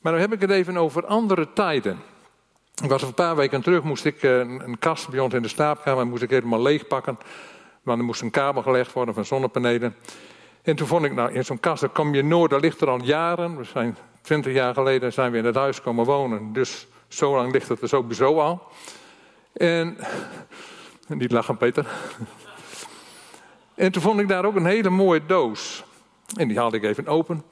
Maar dan heb ik het even over andere tijden. Ik was een paar weken terug, moest ik eh, een kast bij ons in de slaapkamer moest ik helemaal leegpakken. Want er moest een kabel gelegd worden van zonnepanelen. En toen vond ik, nou, in zo'n kast, daar kom je nooit, daar ligt er al jaren. We zijn twintig jaar geleden zijn we in het huis komen wonen. Dus zo lang ligt het er sowieso al. En, niet lachen Peter. En toen vond ik daar ook een hele mooie doos. En die haalde ik even open.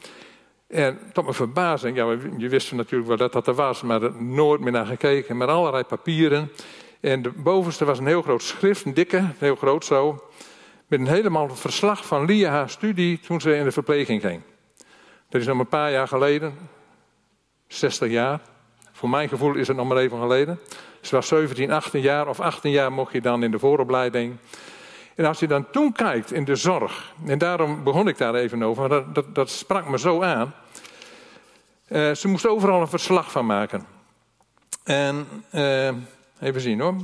En tot mijn verbazing, ja, je wist natuurlijk wel dat dat er was, maar er nooit meer naar gekeken. Met allerlei papieren. En de bovenste was een heel groot schrift, een dikke, heel groot zo. Met een helemaal verslag van Lia haar studie toen ze in de verpleging ging. Dat is nog een paar jaar geleden, 60 jaar. Voor mijn gevoel is het nog maar even geleden. Ze was 17, 18 jaar of 18 jaar mocht je dan in de vooropleiding. En als je dan toen kijkt in de zorg, en daarom begon ik daar even over, dat, dat, dat sprak me zo aan. Uh, ze moest overal een verslag van maken. En uh, even zien hoor.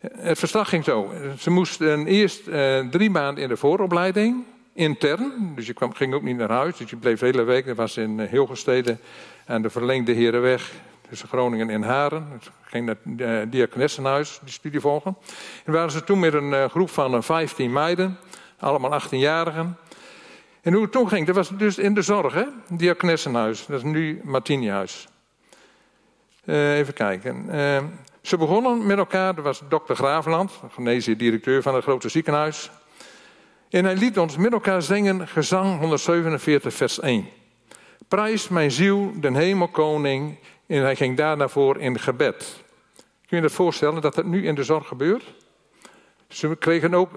Het verslag ging zo. Ze moest eerst uh, drie maanden in de vooropleiding, intern. Dus je kwam, ging ook niet naar huis, dus je bleef de hele week. Dat was in Hilgestede aan de verlengde Herenweg tussen Groningen en Haren. Ik ging naar het uh, diakonessenhuis, die studie volgen. En waren ze toen met een uh, groep van 15 meiden, allemaal 18-jarigen. En hoe het toen ging, dat was dus in de zorg, hè? Diakonessenhuis, dat is nu Martinihuis. Uh, even kijken. ze begonnen met elkaar, dat was dokter Graafland, genezen directeur van het grote ziekenhuis. En hij liet ons met elkaar zingen gezang 147 vers 1. Prijs mijn ziel, den hemelkoning, en hij ging daarna voor in gebed. Kun je je dat voorstellen dat dat nu in de zorg gebeurt? Ze kregen ook,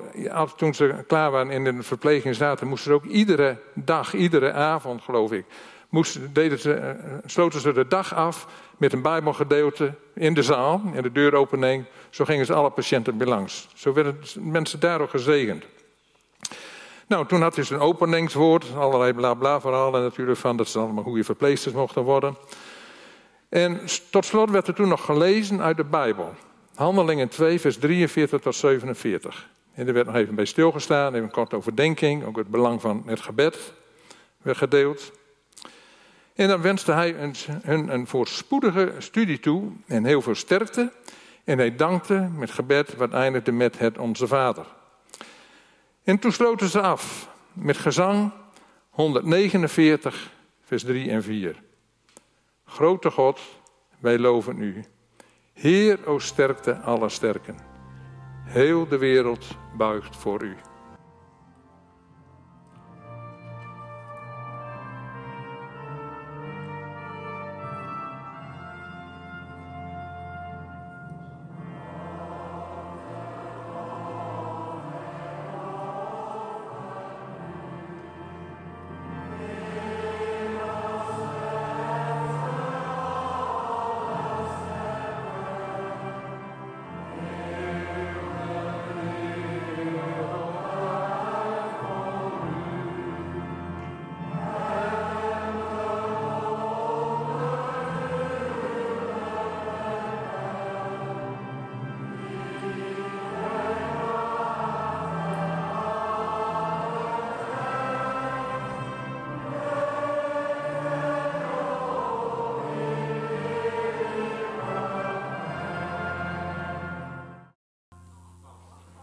toen ze klaar waren in de verpleging zaten, moesten ze ook iedere dag, iedere avond geloof ik, moesten, deden ze, eh, sloten ze de dag af met een bijbelgedeelte in de zaal, in de deuropening. Zo gingen ze alle patiënten bij langs. Zo werden mensen daardoor gezegend. Nou, toen had hij zijn openingswoord, allerlei bla bla verhalen natuurlijk van dat ze allemaal goede verpleegsters mochten worden. En tot slot werd er toen nog gelezen uit de Bijbel. Handelingen 2, vers 43 tot 47. En er werd nog even bij stilgestaan, even een korte overdenking. Ook het belang van het gebed werd gedeeld. En dan wenste hij hun een voorspoedige studie toe en heel veel sterkte. En hij dankte met gebed, wat eindigde met het Onze Vader. En toen sloten ze af met gezang 149, vers 3 en 4. Grote God, wij loven u. Heer, o sterkte alle sterken. Heel de wereld buigt voor u.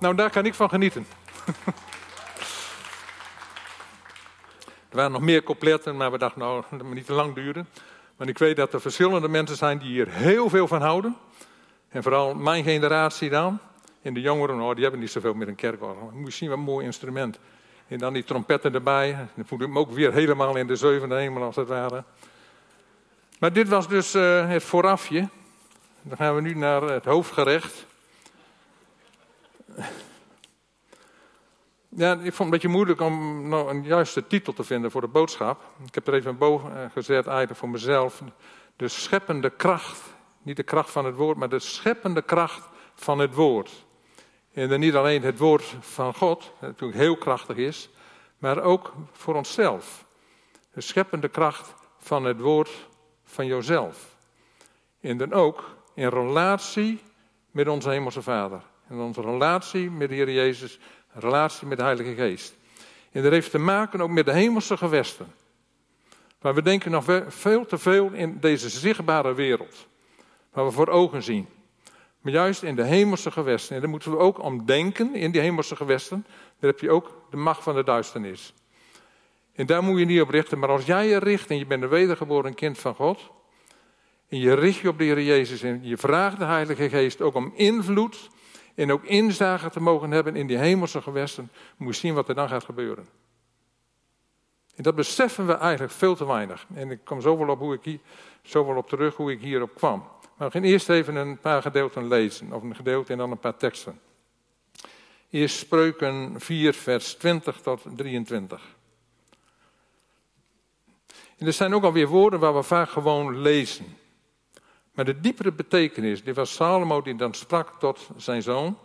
Nou, daar kan ik van genieten. er waren nog meer coupletten, maar we dachten, nou, dat moet niet te lang duren. Maar ik weet dat er verschillende mensen zijn die hier heel veel van houden. En vooral mijn generatie dan. En de jongeren, oh, die hebben niet zoveel meer een kerkorgel. Moet je zien wat een mooi instrument. En dan die trompetten erbij. Dan voel ik me ook weer helemaal in de zevende hemel als het ware. Maar dit was dus uh, het voorafje. Dan gaan we nu naar het hoofdgerecht. Ja, ik vond het een beetje moeilijk om nou een juiste titel te vinden voor de boodschap. Ik heb er even boven eh, gezet, eigenlijk voor mezelf. De scheppende kracht. Niet de kracht van het woord, maar de scheppende kracht van het woord. En dan niet alleen het woord van God, dat natuurlijk heel krachtig is, maar ook voor onszelf. De scheppende kracht van het woord van jouzelf. En dan ook in relatie met onze Hemelse Vader. En onze relatie met de Heer Jezus, relatie met de Heilige Geest. En dat heeft te maken ook met de hemelse gewesten. Maar we denken nog veel te veel in deze zichtbare wereld, waar we voor ogen zien. Maar juist in de hemelse gewesten, en daar moeten we ook om denken in die hemelse gewesten, daar heb je ook de macht van de duisternis. En daar moet je niet op richten, maar als jij je richt en je bent een wedergeboren kind van God, en je richt je op de Heer Jezus en je vraagt de Heilige Geest ook om invloed en ook inzage te mogen hebben in die hemelse gewesten, moet je zien wat er dan gaat gebeuren. En dat beseffen we eigenlijk veel te weinig. En ik kom zoveel op, hoe ik hier, zoveel op terug hoe ik hierop kwam. Maar we gaan eerst even een paar gedeelten lezen, of een gedeelte en dan een paar teksten. Eerst Spreuken 4, vers 20 tot 23. En er zijn ook alweer woorden waar we vaak gewoon lezen. Maar de diepere betekenis, dit was Salomo die dan sprak tot zijn zoon.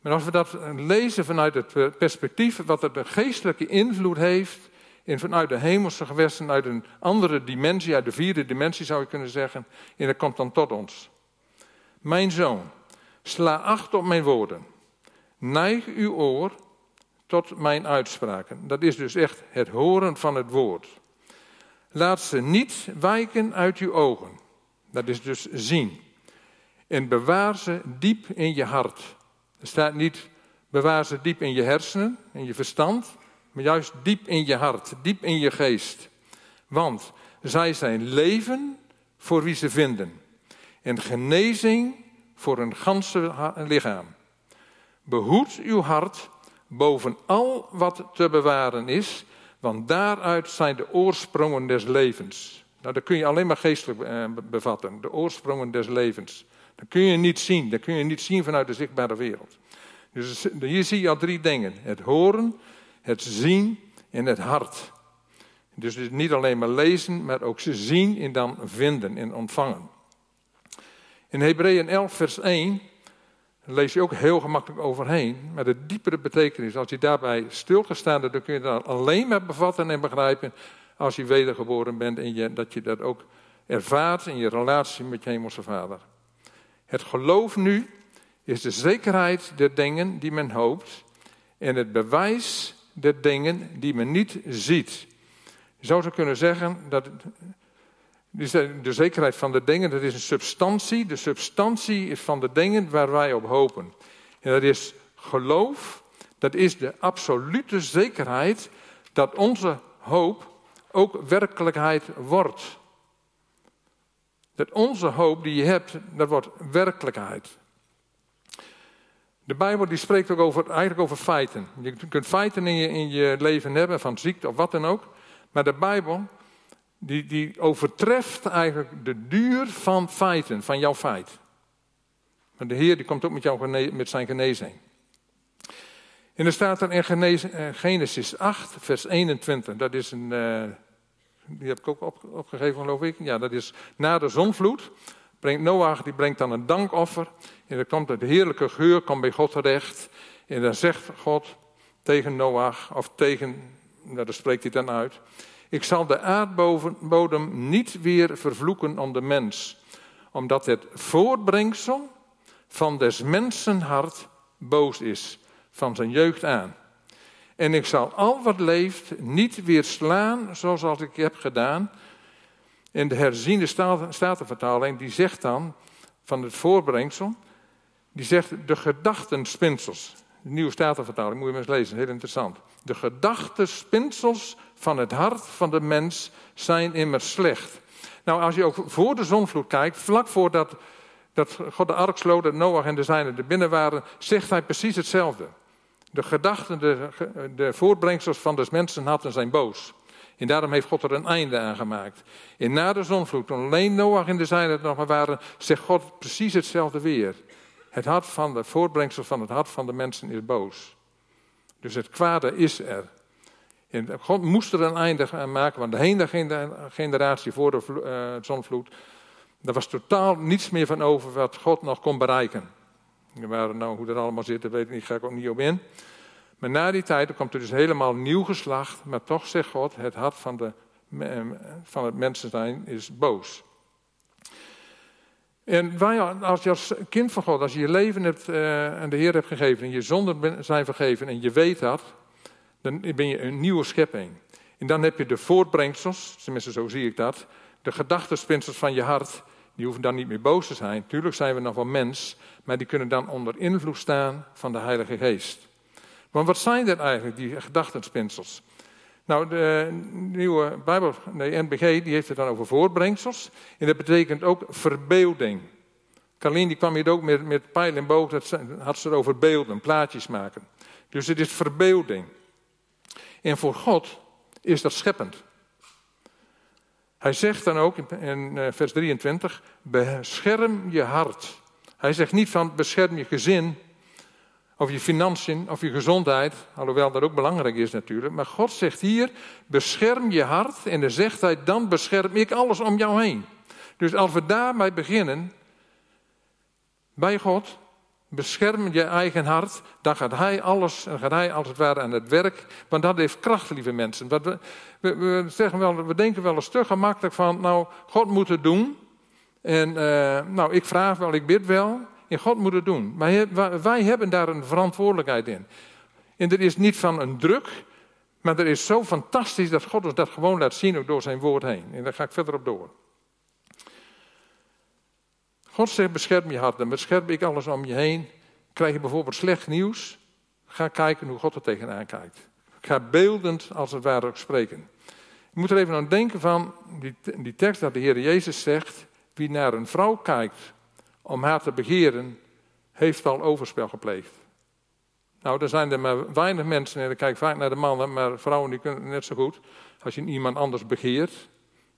Maar als we dat lezen vanuit het perspectief wat het een geestelijke invloed heeft, en vanuit de hemelse gewesten, uit een andere dimensie, uit de vierde dimensie zou je kunnen zeggen, en dat komt dan tot ons. Mijn zoon, sla acht op mijn woorden. Neig uw oor tot mijn uitspraken. Dat is dus echt het horen van het woord. Laat ze niet wijken uit uw ogen. Dat is dus zien. En bewaar ze diep in je hart. Er staat niet bewaar ze diep in je hersenen, in je verstand, maar juist diep in je hart, diep in je geest. Want zij zijn leven voor wie ze vinden en genezing voor een ganse lichaam. Behoed uw hart boven al wat te bewaren is, want daaruit zijn de oorsprongen des levens. Nou, dat kun je alleen maar geestelijk eh, bevatten, de oorsprongen des levens. Dat kun je niet zien, dat kun je niet zien vanuit de zichtbare wereld. Dus hier zie je al drie dingen: het horen, het zien en het hart. Dus niet alleen maar lezen, maar ook zien en dan vinden en ontvangen. In Hebreeën 11, vers 1 lees je ook heel gemakkelijk overheen. Maar de diepere betekenis, als je daarbij stilgestaan dan kun je dat alleen maar bevatten en begrijpen als je wedergeboren bent en je, dat je dat ook ervaart in je relatie met je hemelse vader. Het geloof nu is de zekerheid der dingen die men hoopt en het bewijs der dingen die men niet ziet. Je zou zo kunnen zeggen dat de zekerheid van de dingen, dat is een substantie. De substantie is van de dingen waar wij op hopen. En dat is geloof, dat is de absolute zekerheid dat onze hoop ook werkelijkheid wordt. Dat onze hoop die je hebt, dat wordt werkelijkheid. De Bijbel die spreekt ook over, eigenlijk over feiten. Je kunt feiten in je, in je leven hebben, van ziekte of wat dan ook. Maar de Bijbel die, die overtreft eigenlijk de duur van feiten, van jouw feit. Maar de Heer die komt ook met, jou, met zijn genezing. En er staat er in eh, Genesis 8, vers 21. Dat is een. Uh, die heb ik ook op, opgegeven, geloof ik. Ja, dat is na de zonvloed. Brengt Noach, die brengt dan een dankoffer. En dan komt de heerlijke geur komt bij God terecht. En dan zegt God tegen Noach, of tegen. Nou, daar spreekt hij dan uit. Ik zal de aardbodem niet weer vervloeken om de mens, omdat het voortbrengsel van des mensen hart boos is, van zijn jeugd aan. En ik zal al wat leeft niet weer slaan zoals als ik heb gedaan. En de herziende statenvertaling die zegt dan van het voortbrengsel, die zegt de gedachtenspinsels. De nieuwe statenvertaling, moet je maar eens lezen, heel interessant. De gedachtenspinsels van het hart van de mens zijn immers slecht. Nou, als je ook voor de zonvloed kijkt, vlak voordat dat God de ark sloot, dat Noach en de zijnen er binnen waren, zegt hij precies hetzelfde. De gedachten, de, de voortbrengsels van de mensen hadden zijn boos. En daarom heeft God er een einde aan gemaakt. En na de zonvloed, toen alleen Noach en de zijnen er nog maar waren, zegt God precies hetzelfde weer. Het hart van de voortbrengsel van het hart van de mensen is boos. Dus het kwade is er. En God moest er een einde aan maken, want de hele generatie voor de uh, zonvloed, daar was totaal niets meer van over wat God nog kon bereiken. Waren, nou, hoe dat allemaal zit, daar weet ik niet, ga ik ook niet op in. Maar na die tijd komt er dus helemaal nieuw geslacht, maar toch zegt God, het hart van, de, van het mensen zijn is boos. En als je als kind van God, als je je leven hebt, uh, aan de Heer hebt gegeven en je zonden zijn vergeven en je weet dat, dan ben je een nieuwe schepping. En dan heb je de voortbrengsels, tenminste zo zie ik dat. De gedachtenspinsels van je hart, die hoeven dan niet meer boos te zijn. Tuurlijk zijn we nog wel mens, maar die kunnen dan onder invloed staan van de Heilige Geest. Want wat zijn dat eigenlijk, die gedachtenspinsels? Nou, de nieuwe Bijbel, de NBG, die heeft het dan over voortbrengsels. En dat betekent ook verbeelding. Carlien die kwam hier ook met, met pijl en boog, dat had ze over beelden, plaatjes maken. Dus het is verbeelding. En voor God is dat scheppend. Hij zegt dan ook in eh, vers 23, bescherm je hart. Hij zegt niet van bescherm je gezin, of je financiën, of je gezondheid, alhoewel dat ook belangrijk is natuurlijk. Maar God zegt hier, bescherm je hart en dan zegt hij, dan bescherm ik alles om jou heen. Dus als we daarmee beginnen, bij God, bescherm je eigen hart, dan gaat hij alles, dan gaat hij als het ware aan het werk. Want dat heeft kracht, lieve mensen. we, we, zeggen wel, we denken wel eens te gemakkelijk van, nou, God moet het doen. En uh, nou, ik vraag wel, ik bid wel. En God moet het doen. Maar wij hebben daar een verantwoordelijkheid in. En er is niet van een druk, maar er is zo fantastisch dat God ons dat gewoon laat zien, ook door zijn woord heen. En daar ga ik verder op door. God zegt bescherm je hart, dan bescherm ik alles om je heen. Krijg je bijvoorbeeld slecht nieuws, ga kijken hoe God er tegenaan kijkt. Ga beeldend als het ware spreken. Je moet er even aan denken van die, die tekst dat de Heer Jezus zegt, wie naar een vrouw kijkt om haar te begeren, heeft al overspel gepleegd. Nou, er zijn er maar weinig mensen, en ik kijk vaak naar de mannen, maar vrouwen die kunnen net zo goed. Als je iemand anders begeert,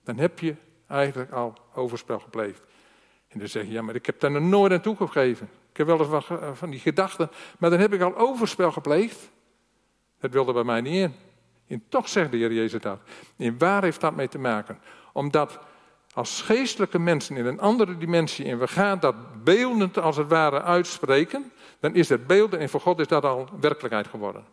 dan heb je eigenlijk al overspel gepleegd. En dan zeg je, ja, maar ik heb daar nog nooit aan toegegeven. Ik heb wel eens wat van die gedachten, maar dan heb ik al overspel gepleegd. Dat wilde bij mij niet in. En toch zegt de Heer Jezus dat. En waar heeft dat mee te maken? Omdat als geestelijke mensen in een andere dimensie en we gaan dat beeldend als het ware uitspreken, dan is het beelden en voor God is dat al werkelijkheid geworden.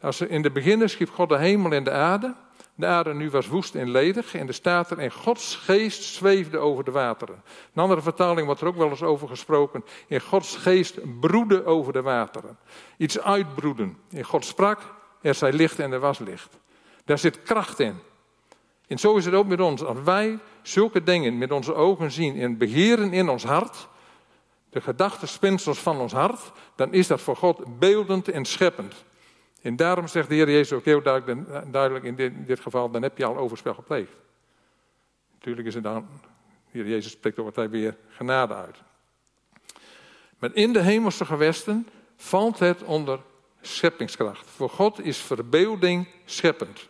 Als in de beginnen schiep God de hemel en de aarde. De aarde nu was woest en ledig en er staat er en Gods geest zweefde over de wateren. Een andere vertaling wordt er ook wel eens over gesproken. In Gods geest broedde over de wateren. Iets uitbroeden. In God sprak, er zij licht en er was licht. Daar zit kracht in. En zo is het ook met ons. Als wij zulke dingen met onze ogen zien en begeren in ons hart, de gedachtenspinsels van ons hart, dan is dat voor God beeldend en scheppend. En daarom zegt de Heer Jezus ook heel duidelijk in dit, in dit geval, dan heb je al overspel gepleegd. Natuurlijk is het dan, de Heer Jezus spreekt over hij weer genade uit. Maar in de hemelse gewesten valt het onder scheppingskracht. Voor God is verbeelding scheppend.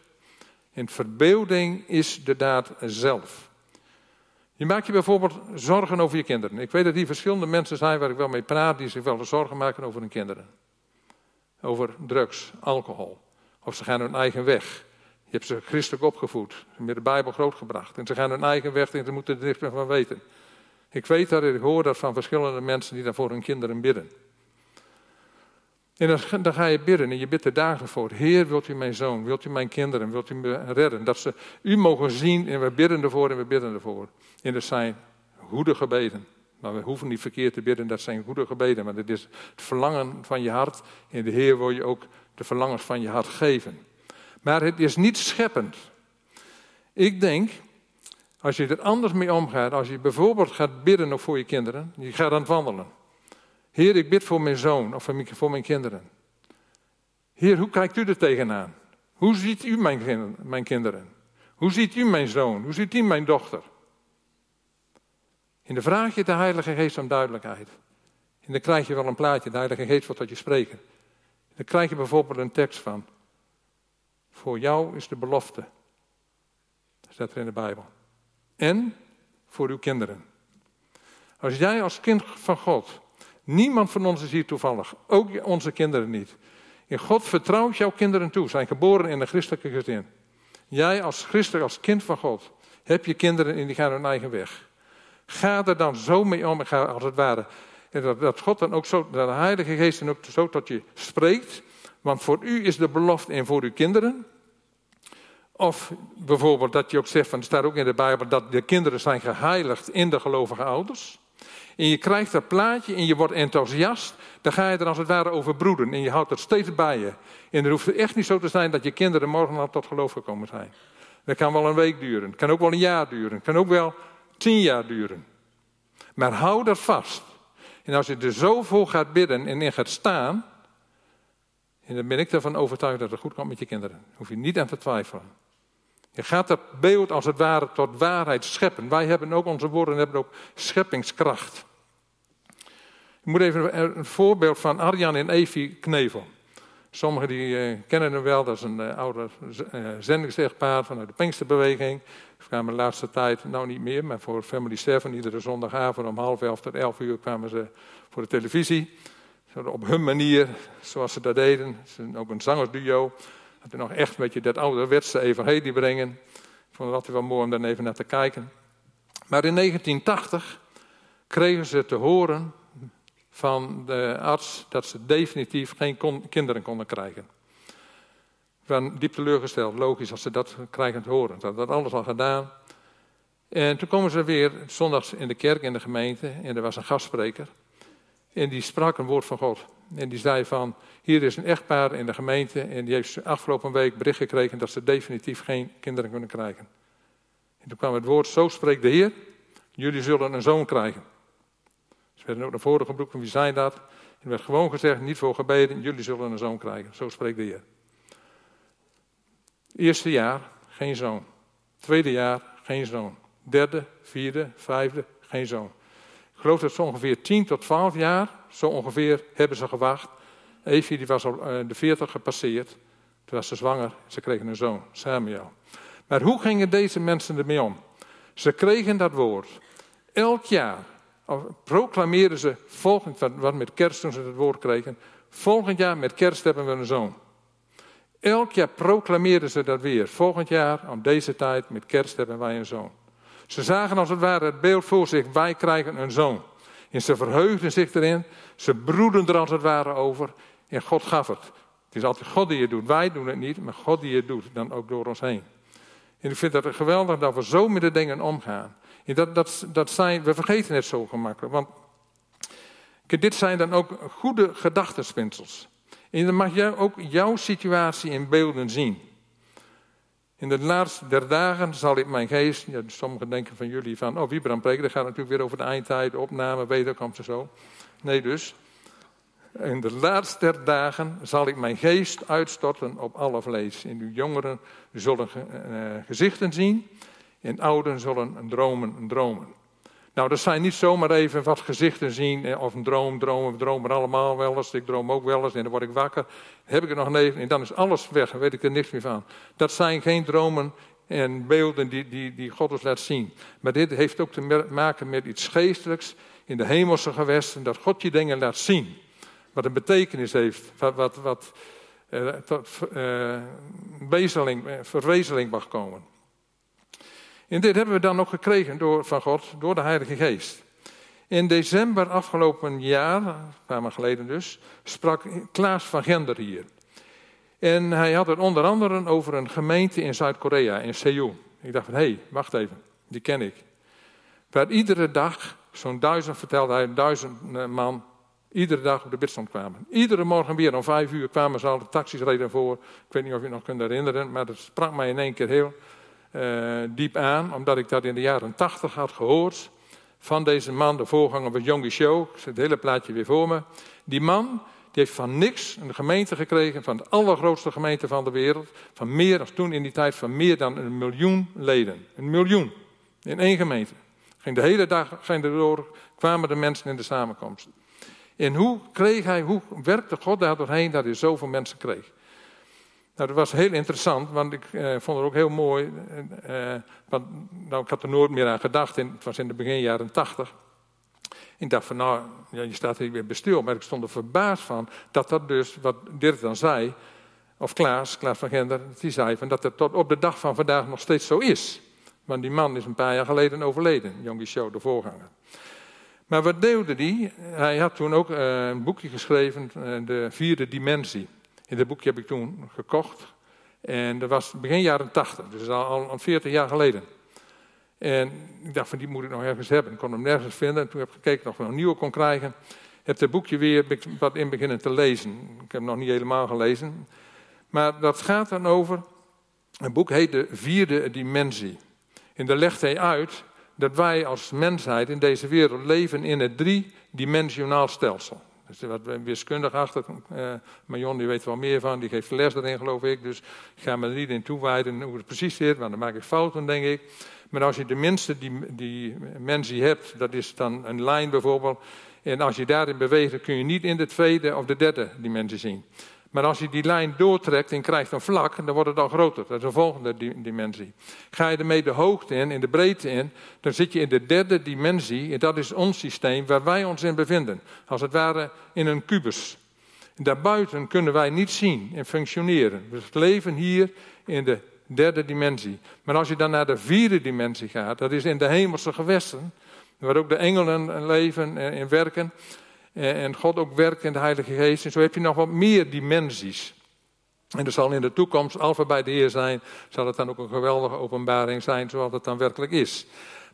En verbeelding is de daad zelf. Je maakt je bijvoorbeeld zorgen over je kinderen. Ik weet dat hier verschillende mensen zijn waar ik wel mee praat, die zich wel zorgen maken over hun kinderen. Over drugs, alcohol. Of ze gaan hun eigen weg. Je hebt ze christelijk opgevoed, met de Bijbel grootgebracht. En ze gaan hun eigen weg en ze moeten er meer van weten. Ik weet dat, ik hoor dat van verschillende mensen die dan voor hun kinderen bidden. En dan, dan, ga je bidden en je bidt er dagen voor. Heer, wilt u mijn zoon, wilt u mijn kinderen, wilt u me redden? Dat ze u mogen zien en we bidden ervoor en we bidden ervoor. En dat zijn goede gebeden. Maar we hoeven niet verkeerd te bidden, dat zijn goede gebeden. Maar het is het verlangen van je hart. En de Heer wil je ook de verlangens van je hart geven. Maar het is niet scheppend. Ik denk, als je er anders mee omgaat, als je bijvoorbeeld gaat bidden nog voor je kinderen, je gaat aan het wandelen. Heer, ik bid voor mijn zoon of voor mijn kinderen. Heer, hoe kijkt u er tegenaan? Hoe ziet u mijn, mijn kinderen? Hoe ziet u mijn zoon? Hoe ziet u mijn dochter? En dan vraag je de Heilige Geest om duidelijkheid. En dan krijg je wel een plaatje, de Heilige Geest wil tot je spreken. Dan krijg je bijvoorbeeld een tekst van. Voor jou is de belofte. Dat staat er in de Bijbel. En voor uw kinderen. Als jij als kind van God Niemand van ons is hier toevallig, ook onze kinderen niet. En God vertrouwt jouw kinderen toe, zijn geboren in een christelijke gezin. Jij als christen, als kind van God, heb je kinderen en die gaan hun eigen weg. Ga er dan zo mee om, ga als het ware. En dat, God dan ook zo, dat de Heilige Geest dan ook zo tot je spreekt. Want voor u is de belofte en voor uw kinderen. Of bijvoorbeeld dat je ook zegt, van, er staat ook in de Bijbel, dat de kinderen zijn geheiligd in de gelovige ouders. En je krijgt dat plaatje en je wordt enthousiast. Dan ga je er als het ware over broeden. En je houdt het steeds bij je. En het hoeft echt niet zo te zijn dat je kinderen morgen al tot geloof gekomen zijn. Dat kan wel een week duren. Het kan ook wel een jaar duren. Het kan ook wel tien jaar duren. Maar hou dat vast. En als je er zo voor gaat bidden en in gaat staan. En dan ben ik ervan overtuigd dat het goed komt met je kinderen. Hoef je niet aan te twijfelen. Je gaat dat beeld als het ware tot waarheid scheppen. Wij hebben ook onze woorden hebben ook scheppingskracht. Ik moet even een voorbeeld van Arjan en Evi Knevel. Sommigen die uh, kennen hem wel, dat is een uh, oude uh, zendingsechtpaar vanuit de Pinksterbeweging. Kwamen de laatste tijd, nou niet meer, maar voor Family 7, iedere zondagavond om half elf tot elf uur kwamen ze voor de televisie. Op hun manier, zoals ze dat deden. Ze ook een zangersduo. Dat nog echt een beetje dat ouderwetse evangelie brengen. Ik vond het altijd wel mooi om daar even naar te kijken. Maar in 1980 kregen ze te horen van de arts dat ze definitief geen kinderen konden krijgen. Ben diep teleurgesteld, logisch als ze dat krijgen te horen. Ze hadden dat alles al gedaan. En toen komen ze weer zondags in de kerk, in de gemeente, en er was een gastspreker. En die sprak een woord van God. En die zei van, hier is een echtpaar in de gemeente en die heeft afgelopen week bericht gekregen dat ze definitief geen kinderen kunnen krijgen. En toen kwam het woord, zo spreekt de Heer, jullie zullen een zoon krijgen. Ze werden ook naar voren gebroken, wie zijn dat? En er werd gewoon gezegd, niet voor gebeden, jullie zullen een zoon krijgen. Zo spreekt de Heer. Eerste jaar, geen zoon. Tweede jaar, geen zoon. Derde, vierde, vijfde, geen zoon. Ik geloof dat zo ongeveer 10 tot 12 jaar, zo ongeveer, hebben ze gewacht. Evie die was al eh, de 40 gepasseerd. Toen was ze zwanger. Ze kregen een zoon, Samuel. Maar hoe gingen deze mensen ermee om? Ze kregen dat woord. Elk jaar proclameerden ze, volgend, wat met kerst toen ze het woord kregen, volgend jaar met kerst hebben we een zoon. Elk jaar proclameerden ze dat weer. Volgend jaar, om deze tijd, met kerst hebben wij een zoon. Ze zagen als het ware het beeld voor zich, wij krijgen een zoon. En ze verheugden zich erin, ze broeden er als het ware over. En God gaf het. Het is altijd God die het doet. Wij doen het niet, maar God die het doet, dan ook door ons heen. En ik vind het geweldig dat we zo met de dingen omgaan. En dat, dat, dat zijn, we vergeten het zo gemakkelijk. Want dit zijn dan ook goede gedachtenspinsels. En dan mag jij ook jouw situatie in beelden zien. In de laatste der dagen zal ik mijn geest, sommigen denken van jullie van, oh Wiebram preken, dat gaat natuurlijk weer over de eindtijd, opname, wederkomst en zo. Nee dus, in de laatste der dagen zal ik mijn geest uitstorten op alle vlees. En uw jongeren zullen uh, gezichten zien en ouden zullen dromen dromen. Nou, dat zijn niet zomaar even wat gezichten zien eh, of een droom dromen. We dromen allemaal wel eens. Ik droom ook wel eens en dan word ik wakker. heb ik er nog even en dan is alles weg. Dan weet ik er niks meer van. Dat zijn geen dromen en beelden die, die, die God ons laat zien. Maar dit heeft ook te maken met iets geestelijks in de hemelse gewesten. Dat God je dingen laat zien. Wat een betekenis heeft. Wat, wat, eh, tot bezeling, verwezenling mag komen. En dit hebben we dan nog gekregen door, van God, door de Heilige Geest. In december afgelopen jaar, een paar maanden geleden dus, sprak Klaas van Gender hier. En hij had het onder andere over een gemeente in Zuid-Korea, in Seoul. Ik dacht van, hé, hey, wacht even, die ken ik. Waar iedere dag, zo'n duizend, vertelde hij, duizend eh, man, iedere dag op de bidstond kwamen. Iedere morgen weer om vijf uur kwamen ze al, de taxis reden voor. Ik weet niet of je het nog kunt herinneren, maar dat sprak mij in één keer heel uh, diep aan, omdat ik dat in de jaren tachtig had gehoord van deze man, de voorganger van Jongi Show. Ik zet het hele plaatje weer voor me. Die man die heeft van niks een gemeente gekregen, van de allergrootste gemeente van de wereld, van meer dan toen in die tijd, van meer dan een miljoen leden. Een miljoen in één gemeente. Ging de hele dag ging erdoor, kwamen de mensen in de samenkomst. En hoe kreeg hij, hoe werkte God daar doorheen dat hij zoveel mensen kreeg? Nou, dat was heel interessant, want ik eh, vond het ook heel mooi. Eh, want, nou, ik had er nooit meer aan gedacht, in, het was in de begin jaren tachtig. Ik dacht van, nou, je staat hier weer bestil. Maar ik stond er verbaasd van dat dat dus, wat Dirk dan zei, of Klaas, Klaas van Gender, die zei van dat het tot op de dag van vandaag nog steeds zo is. Want die man is een paar jaar geleden overleden, Jongie Show, de voorganger. Maar wat deelde hij? Hij had toen ook uh, een boekje geschreven, uh, De Vierde Dimensie. In dat boekje heb ik toen gekocht. En dat was begin jaren 80, dus al, al 40 jaar geleden. En ik dacht van die moet ik nog ergens hebben. Ik kon hem nergens vinden. En toen heb ik gekeken of ik nog een nieuwe kon krijgen. Heb het boekje weer wat in beginnen te lezen. Ik heb hem nog niet helemaal gelezen. Maar dat gaat dan over. Het boek heet De Vierde Dimensie. En daar legt hij uit dat wij als mensheid in deze wereld leven in het driedimensionaal stelsel. Dus wat wiskundig achter. Uh, Marion die weet er wel meer van, die geeft les erin geloof ik. Dus ik ga me er niet in toewijden hoe het precies zit, want dan maak ik fouten denk ik. Maar als je de minste die, die hebt, dat is dan een lijn bijvoorbeeld. En als je daarin beweegt, dan kun je niet in de tweede of de derde dimensie zien. Maar als je die lijn doortrekt en krijgt een vlak, dan wordt het al groter. Dat is de volgende dimensie. Ga je ermee de hoogte in, in de breedte in, dan zit je in de derde dimensie. En dat is ons systeem waar wij ons in bevinden. Als het ware in een kubus. En daarbuiten kunnen wij niet zien en functioneren. We leven hier in de derde dimensie. Maar als je dan naar de vierde dimensie gaat, dat is in de hemelse gewesten, waar ook de engelen leven en werken. Eh, en God ook werkt in de Heilige Geest. En zo heb je nog wat meer dimensies. En er zal in de toekomst, al bij de Heer zijn, zal het dan ook een geweldige openbaring zijn zoals het dan werkelijk is.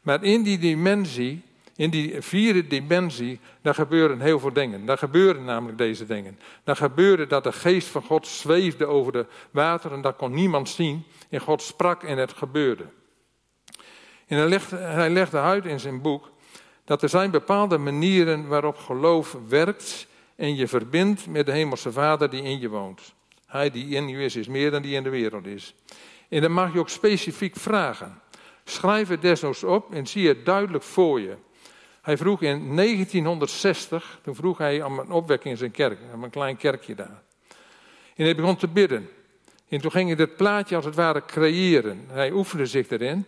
Maar in die dimensie, in die vierde dimensie, daar gebeuren heel veel dingen. Daar gebeuren namelijk deze dingen. Daar gebeurde dat de geest van God zweefde over de wateren, dat kon niemand zien. En God sprak en het gebeurde. En hij hij legde uit in zijn boek dat er zijn bepaalde manieren waarop geloof werkt en je verbindt met de Hemelse Vader die in je woont. Hij die in je is, is meer dan die in de wereld is. En dan mag je ook specifiek vragen. Schrijf het desnoods op en zie het duidelijk voor je. Hij vroeg in 1960, toen vroeg hij om een opwekking in zijn kerk, om een klein kerkje daar. En hij begon te bidden. En toen ging hij dit plaatje als het ware creëren. Hij oefende zich erin.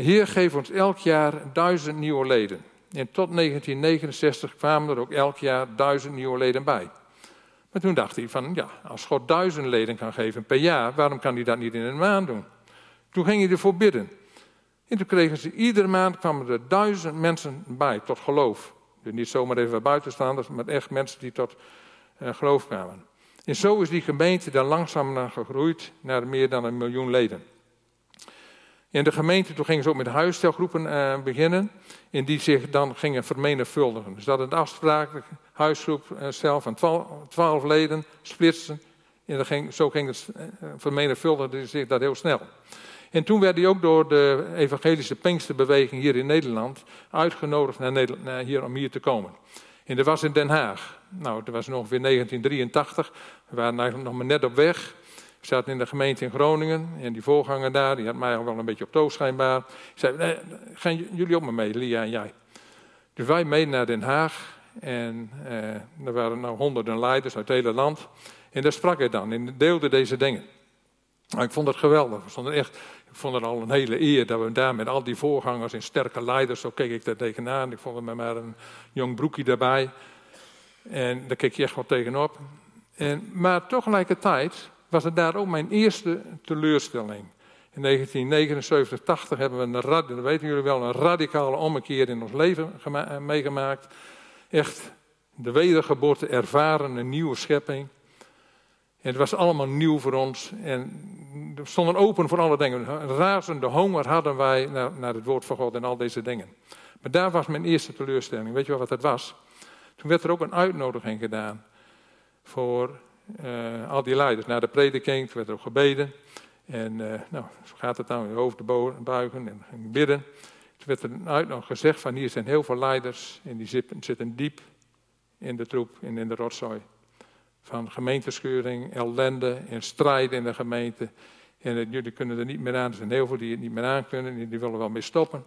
Heer, geef ons elk jaar duizend nieuwe leden. En tot 1969 kwamen er ook elk jaar duizend nieuwe leden bij. Maar toen dacht hij van, ja, als God duizend leden kan geven per jaar, waarom kan hij dat niet in een maand doen? Toen ging hij ervoor bidden. En toen kregen ze, iedere maand kwamen er duizend mensen bij tot geloof. Dus niet zomaar even buitenstaanders, maar echt mensen die tot uh, geloof kwamen. En zo is die gemeente dan langzaam naar gegroeid naar meer dan een miljoen leden. In de gemeente toen gingen ze ook met huisstelgroepen uh, beginnen. En die zich dan gingen vermenigvuldigen. Dus dat een afspraak, huisgroep uh, zelf van twaalf leden, splitsen. En ging, zo ging het uh, vermenigvuldigen zich dat heel snel. En toen werd hij ook door de evangelische Pinksterbeweging hier in Nederland uitgenodigd naar Nederland, naar hier, om hier te komen. En dat was in Den Haag. Nou, dat was ongeveer 1983. We waren eigenlijk nog maar net op weg. Ik zat in de gemeente in Groningen en die voorganger daar, die had mij al wel een beetje op toog schijnbaar. Ik zei, nee, gaan jullie ook maar mee, Lia en jij? Dus wij mee naar Den Haag en eh, er waren nou honderden leiders uit het hele land. En daar sprak hij dan en deelde deze dingen. Nou, ik vond het geweldig. Ik vond het, echt, ik vond het al een hele eer dat we daar met al die voorgangers en sterke leiders, zo keek ik daar tegenaan. Ik vond het met maar een jong broekje daarbij. En daar keek je echt wel tegenop. En, maar tegelijkertijd was het daar ook mijn eerste teleurstelling. In 1979, 80 hebben we een, dat weten jullie wel, een radicale ommekeer in ons leven eh, meegemaakt. Echt de wedergeboorte ervaren, een nieuwe schepping. En het was allemaal nieuw voor ons. En we stonden open voor alle dingen. Een razende honger hadden wij naar, naar het woord van God en al deze dingen. Maar daar was mijn eerste teleurstelling. Weet je wel wat dat was? Toen werd er ook een uitnodiging gedaan voor uh, al die leiders naar de prediking, werd er ook gebeden. En uh, nou, gaat het dan, je hoofd buigen en bidden. Toen werd er uit nog gezegd van hier zijn heel veel leiders en die zitten, zitten diep in de troep en in de rotzooi. Van gemeenteskeuring, ellende en strijd in de gemeente. En jullie kunnen er niet meer aan. Er zijn heel veel die het niet meer aan kunnen en die willen wel mee stoppen.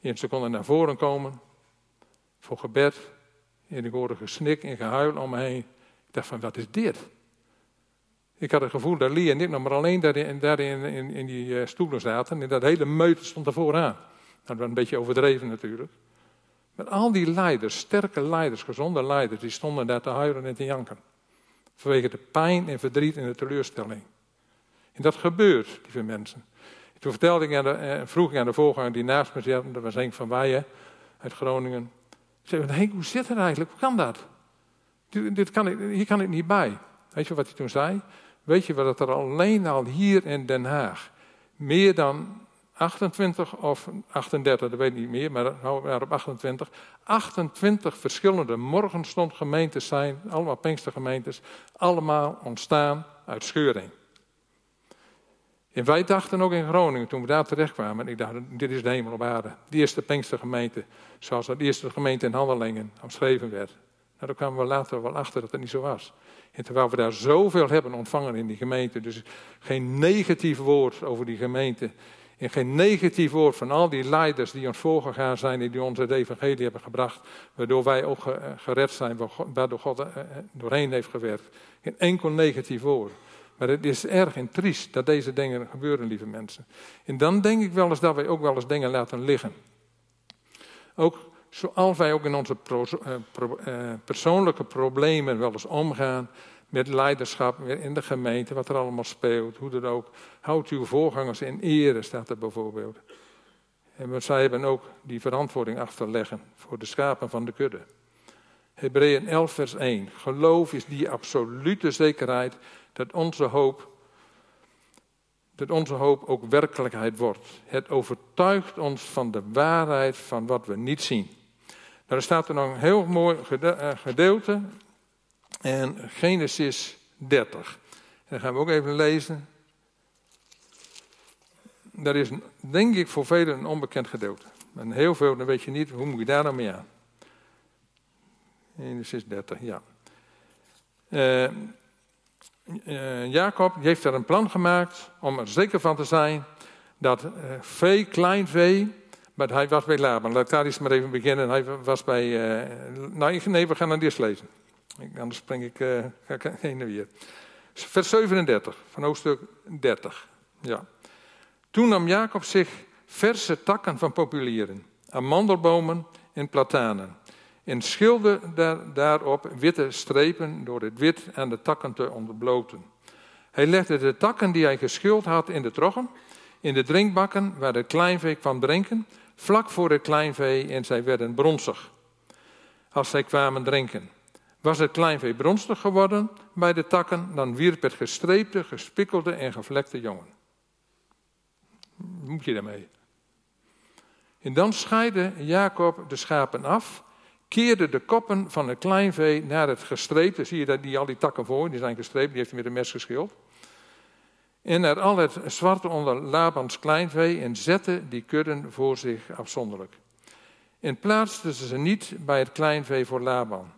En ze konden naar voren komen voor gebed. En ik hoorde gesnik en gehuil om me heen. Dacht van, wat is dit? Ik had het gevoel dat Lee en ik nog maar alleen daarin, daarin in, in die uh, stoelen zaten. En dat hele meute stond er vooraan. Dat was een beetje overdreven natuurlijk. Maar al die leiders, sterke leiders, gezonde leiders, die stonden daar te huilen en te janken. Vanwege de pijn en verdriet en de teleurstelling. En dat gebeurt, lieve mensen. Toen vertelde ik aan de, eh, vroeg ik aan de voorganger die naast me zat, dat was Henk van Weijen uit Groningen. Ik zei, Henk, hoe zit het eigenlijk? Hoe kan dat? Dit kan hier kan ik niet bij. Weet je wat hij toen zei? Weet je wat er alleen al hier in Den Haag meer dan 28 of 38, dat weet ik niet meer, maar hou op 28. 28 verschillende morgenstondgemeentes zijn, allemaal Pinkstergemeentes, allemaal ontstaan uit scheuring. En wij dachten ook in Groningen, toen we daar terecht kwamen, ik dacht, dit is de hemel op aarde. De eerste Pinkstergemeente, zoals de eerste gemeente in Handelingen omschreven werd. Nou, daar kwamen we later wel achter dat het niet zo was. En terwijl we daar zoveel hebben ontvangen in die gemeente, dus geen negatief woord over die gemeente, en geen negatief woord van al die leiders die ons voorgegaan zijn en die ons het evangelie hebben gebracht, waardoor wij ook gered zijn, waardoor God eh, eh, doorheen heeft gewerkt. Geen enkel negatief woord. Maar het is erg en triest dat deze dingen gebeuren, lieve mensen. En dan denk ik wel eens dat wij ook wel eens dingen laten liggen. Ook zoals wij ook in onze eh, persoonlijke problemen wel eens omgaan, met leiderschap in de gemeente, wat er allemaal speelt, hoe dat ook. Houd uw voorgangers in ere, staat er bijvoorbeeld. En zij hebben ook die verantwoording achterleggen voor de schapen van de kudde. Hebreeën 11, vers 1. Geloof is die absolute zekerheid dat onze hoop, dat onze hoop ook werkelijkheid wordt. Het overtuigt ons van de waarheid van wat we niet zien. Nou, er staat er nog een heel mooi eh, gedeelte en Genesis 30. En dat gaan we ook even lezen. Dat is denk ik voor velen een onbekend gedeelte. En heel veel, dan weet je niet, hoe moet je daar nou mee aan? Genesis 30, ja. Uh, uh, Jacob heeft er een plan gemaakt om er zeker van te zijn dat uh, vee, klein vee, maar hij was bij Laban. Laat ik daar eens maar even beginnen. Hij was bij, nou nee, we gaan naar eerst lezen. Anders spring ik, uh, ik heen en weer. Vers 37 van hoofdstuk 30. Ja. Toen nam Jacob zich verse takken van populieren, amandelbomen en platanen. En schilde daar, daarop witte strepen door het wit aan de takken te onderbloten. Hij legde de takken die hij geschild had in de troggen, in de drinkbakken waar het kleinvee kwam drinken, vlak voor het kleinvee en zij werden bronsig als zij kwamen drinken. Was het kleinvee bronstig geworden bij de takken, dan wierp het gestreepte, gespikkelde en gevlekte jongen. Moet je daarmee? En dan scheidde Jacob de schapen af, keerde de koppen van het kleinvee naar het gestreepte. Zie je dat die, al die takken voor, die zijn gestreept, die heeft hij met een mes geschild. En er al het zwarte onder Labans kleinvee en zette die kudden voor zich afzonderlijk. En plaatste ze niet bij het kleinvee voor Laban.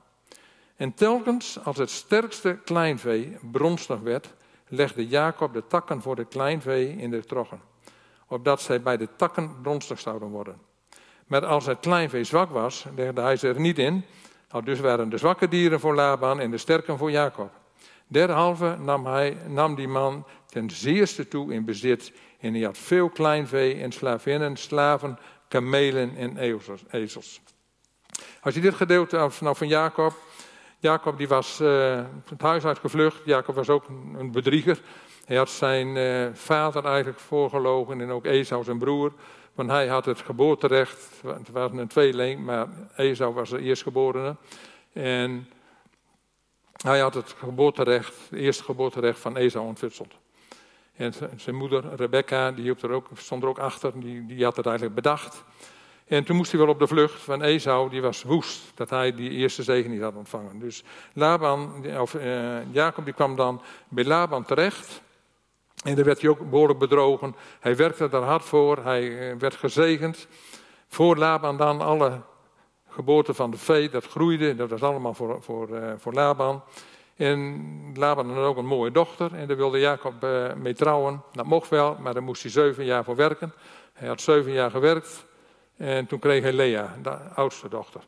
En telkens als het sterkste kleinvee bronstig werd, legde Jacob de takken voor de kleinvee in de troggen, opdat zij bij de takken bronstig zouden worden. Maar als het kleinvee zwak was, legde hij ze er niet in, dus waren de zwakke dieren voor Laban en de sterken voor Jacob. Derhalve nam, hij, nam die man ten zeerste toe in bezit en hij had veel kleinvee en slavinnen, slaven, kamelen en ezels. Als je dit gedeelte vanaf van Jacob Jacob die was uh, het huis uitgevlucht. Jacob was ook een bedrieger. Hij had zijn uh, vader eigenlijk voorgelogen en ook Esau zijn broer. Want hij had het geboorterecht. Het was een tweeling, maar Esau was de eerstgeborene. En hij had het geboorterecht, het eerste geboorterecht van Esau ontfutseld. En zijn moeder Rebecca, die er ook, stond er ook achter, die, die had het eigenlijk bedacht. En toen moest hij wel op de vlucht, van Esau die was woest dat hij die eerste zegen niet had ontvangen. Dus Laban, of, uh, Jacob die kwam dan bij Laban terecht. En daar werd hij ook behoorlijk bedrogen. Hij werkte daar hard voor, hij eh, werd gezegend. Voor Laban dan alle geboorte van de vee, dat groeide, dat was allemaal voor, voor, uh, voor Laban. En Laban had ook een mooie dochter en daar wilde Jacob mee trouwen. Dat mocht wel, maar daar moest hij zeven jaar voor werken. Hij had zeven jaar gewerkt. En toen kreeg hij Lea, de oudste dochter.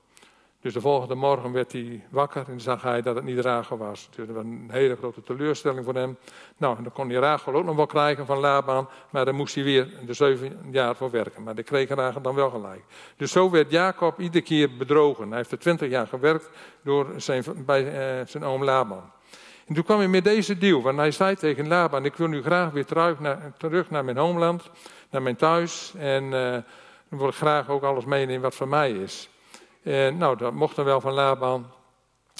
Dus de volgende morgen werd hij wakker en zag hij dat het niet Rachel was. Dus dat was een hele grote teleurstelling voor hem. Nou, dan kon hij Rachel ook nog wel krijgen van Laban, maar dan moest hij weer de zeven jaar voor werken. Maar de kreeg Rachel dan wel gelijk. Dus zo werd Jacob iedere keer bedrogen. Hij heeft er twintig jaar gewerkt door zijn, bij eh, zijn oom Laban. En toen kwam hij met deze deal, want hij zei tegen Laban, ik wil nu graag weer terug naar, terug naar mijn homeland, naar mijn thuis. En... Uh, dan wil ik graag ook alles meenemen wat van mij is. En nou, dat mocht dan wel van Laban.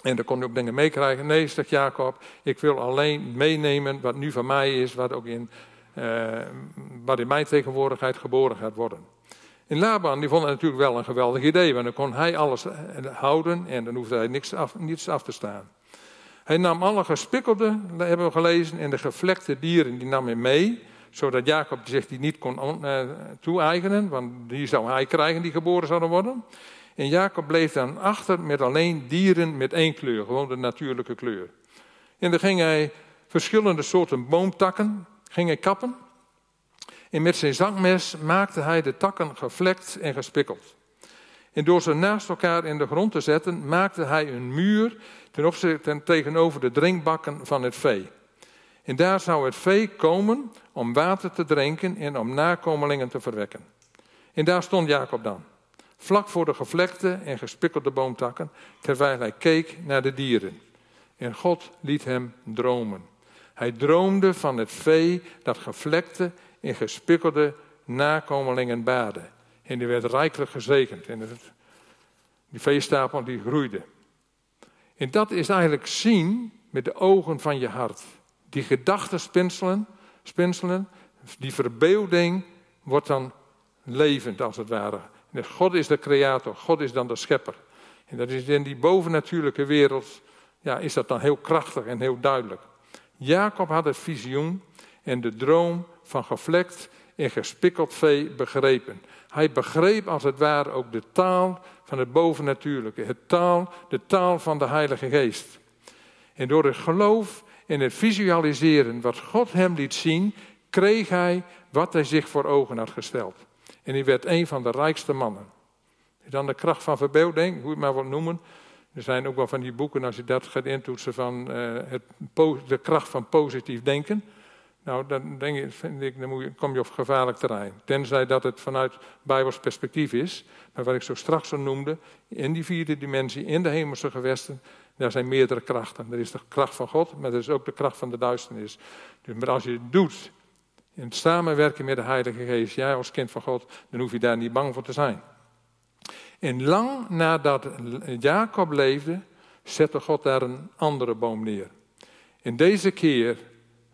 En dan kon hij ook dingen meekrijgen. Nee, zegt Jacob, ik wil alleen meenemen wat nu van mij is, wat ook in wat in mijn tegenwoordigheid geboren gaat worden. En Laban die vond het natuurlijk wel een geweldig idee, want dan kon hij alles houden en dan hoefde hij niks af, niets af te staan. Hij nam alle gespikkelde, hebben we gelezen, en de gevlekte dieren, die nam hij mee, zodat Jacob zich die niet kon toe-eigenen, want die zou hij krijgen die geboren zouden worden. En Jacob bleef dan achter met alleen dieren met één kleur, gewoon de natuurlijke kleur. En dan ging hij verschillende soorten boomtakken ging hij kappen. En met zijn zangmes maakte hij de takken gevlekt en gespikkeld. En door ze naast elkaar in de grond te zetten, maakte hij een muur ten opzichte tegenover de drinkbakken van het vee. En daar zou het vee komen om water te drinken en om nakomelingen te verwekken. En daar stond Jacob dan, vlak voor de gevlekte en gespikkelde boomtakken, terwijl hij keek naar de dieren. En God liet hem dromen. Hij droomde van het vee dat gevlekte en gespikkelde nakomelingen baarde. En die werd rijkelijk gezegend. En die veestapel die groeide. En dat is eigenlijk zien met de ogen van je hart. Die gedachten spinselen, spinselen die verbeelding wordt dan levend als het ware. Dus God is de creator, God is dan de schepper. En dat is in die bovennatuurlijke wereld, ja, is dat dan heel krachtig en heel duidelijk. Jacob had het visioen en de droom van gevlekt en gespikkeld vee begrepen. Hij begreep als het ware ook de taal van het bovennatuurlijke, het taal, de taal van de Heilige Geest. En door het geloof en het visualiseren wat God hem liet zien, kreeg hij wat hij zich voor ogen had gesteld. En hij werd een van de rijkste mannen. Dan de kracht van verbeelding, hoe je het maar wilt noemen. Er zijn ook wel van die boeken, als je dat gaat intoetsen, van uh, het, de kracht van positief denken. Nou, dan, denk ik, vind ik, dan je, kom je op gevaarlijk terrein. Tenzij dat het vanuit Bijbels perspectief is. Maar wat ik zo straks al noemde, in die vierde dimensie, in de hemelse gewesten, daar zijn meerdere krachten. Er is de kracht van God, maar er is ook de kracht van de duisternis. Dus, maar als je het doet, in het samenwerken met de Heilige Geest, jij als kind van God, dan hoef je daar niet bang voor te zijn. En lang nadat Jacob leefde, zette God daar een andere boom neer. In deze keer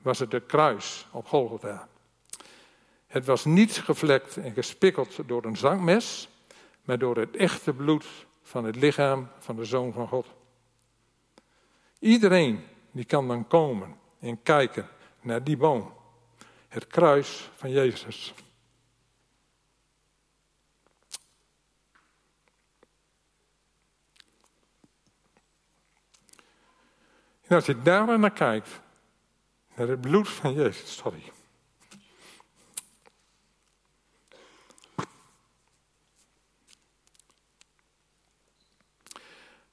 was het de kruis op Golgotha. Het was niet gevlekt en gespikkeld door een zangmes, maar door het echte bloed van het lichaam van de Zoon van God. Iedereen die kan dan komen en kijken naar die boom, het kruis van Jezus. En als je daar naar kijkt, naar het bloed van Jezus, sorry.